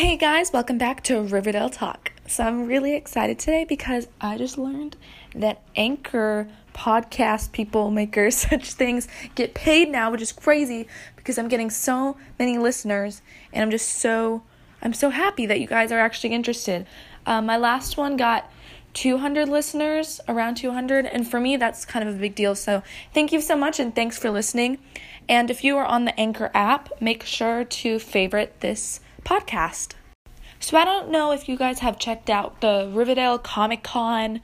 Hey guys, welcome back to Riverdale Talk. So I'm really excited today because I just learned that Anchor podcast people makers such things get paid now, which is crazy because I'm getting so many listeners and I'm just so I'm so happy that you guys are actually interested. Um, my last one got 200 listeners, around 200, and for me that's kind of a big deal. So thank you so much and thanks for listening. And if you are on the Anchor app, make sure to favorite this podcast. So I don't know if you guys have checked out the Riverdale Comic Con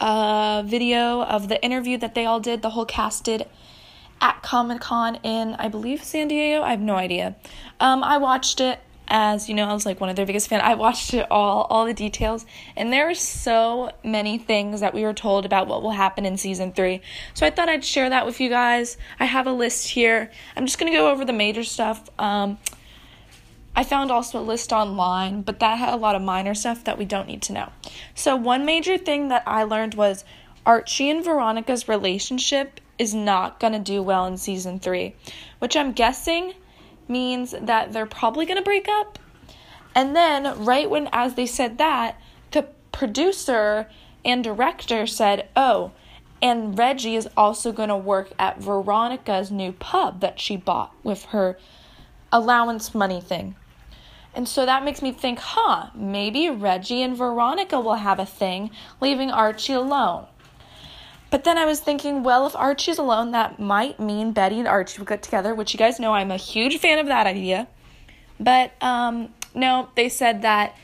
uh, video of the interview that they all did, the whole cast did at Comic Con in, I believe, San Diego. I have no idea. Um, I watched it as you know, I was like one of their biggest fans. I watched it all, all the details, and there are so many things that we were told about what will happen in season three. So I thought I'd share that with you guys. I have a list here. I'm just gonna go over the major stuff. Um, I found also a list online, but that had a lot of minor stuff that we don't need to know. So, one major thing that I learned was Archie and Veronica's relationship is not going to do well in season three, which I'm guessing means that they're probably going to break up. And then, right when, as they said that, the producer and director said, Oh, and Reggie is also going to work at Veronica's new pub that she bought with her allowance money thing. And so that makes me think, huh, maybe Reggie and Veronica will have a thing, leaving Archie alone. But then I was thinking, well, if Archie's alone, that might mean Betty and Archie will get together, which you guys know I'm a huge fan of that idea. But um, no, they said that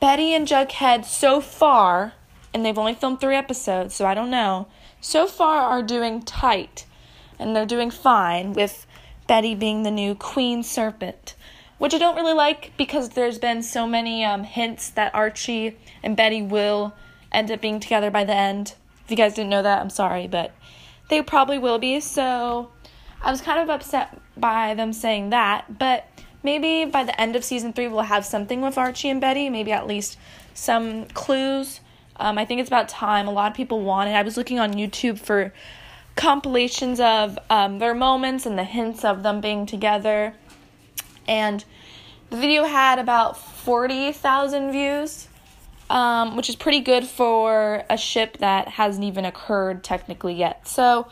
Betty and Jughead so far, and they've only filmed three episodes, so I don't know, so far are doing tight. And they're doing fine with Betty being the new Queen Serpent which I don't really like because there's been so many um, hints that Archie and Betty will end up being together by the end. If you guys didn't know that, I'm sorry, but they probably will be. So I was kind of upset by them saying that, but maybe by the end of season three, we'll have something with Archie and Betty, maybe at least some clues. Um, I think it's about time. A lot of people want it. I was looking on YouTube for compilations of um, their moments and the hints of them being together and the video had about 40,000 views, um, which is pretty good for a ship that hasn't even occurred technically yet. So,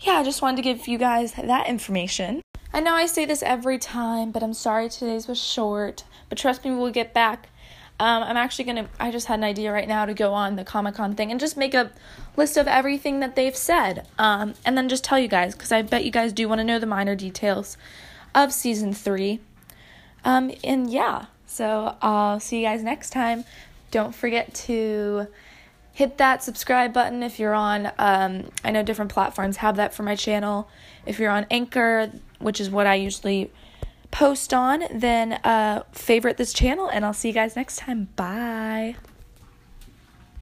yeah, I just wanted to give you guys that information. I know I say this every time, but I'm sorry today's was short. But trust me, we'll get back. Um, I'm actually gonna. I just had an idea right now to go on the Comic Con thing and just make a list of everything that they've said, um, and then just tell you guys because I bet you guys do want to know the minor details of season three. Um, and yeah, so I'll see you guys next time. Don't forget to hit that subscribe button if you're on. Um, I know different platforms have that for my channel. If you're on Anchor, which is what I usually post on, then uh, favorite this channel, and I'll see you guys next time. Bye.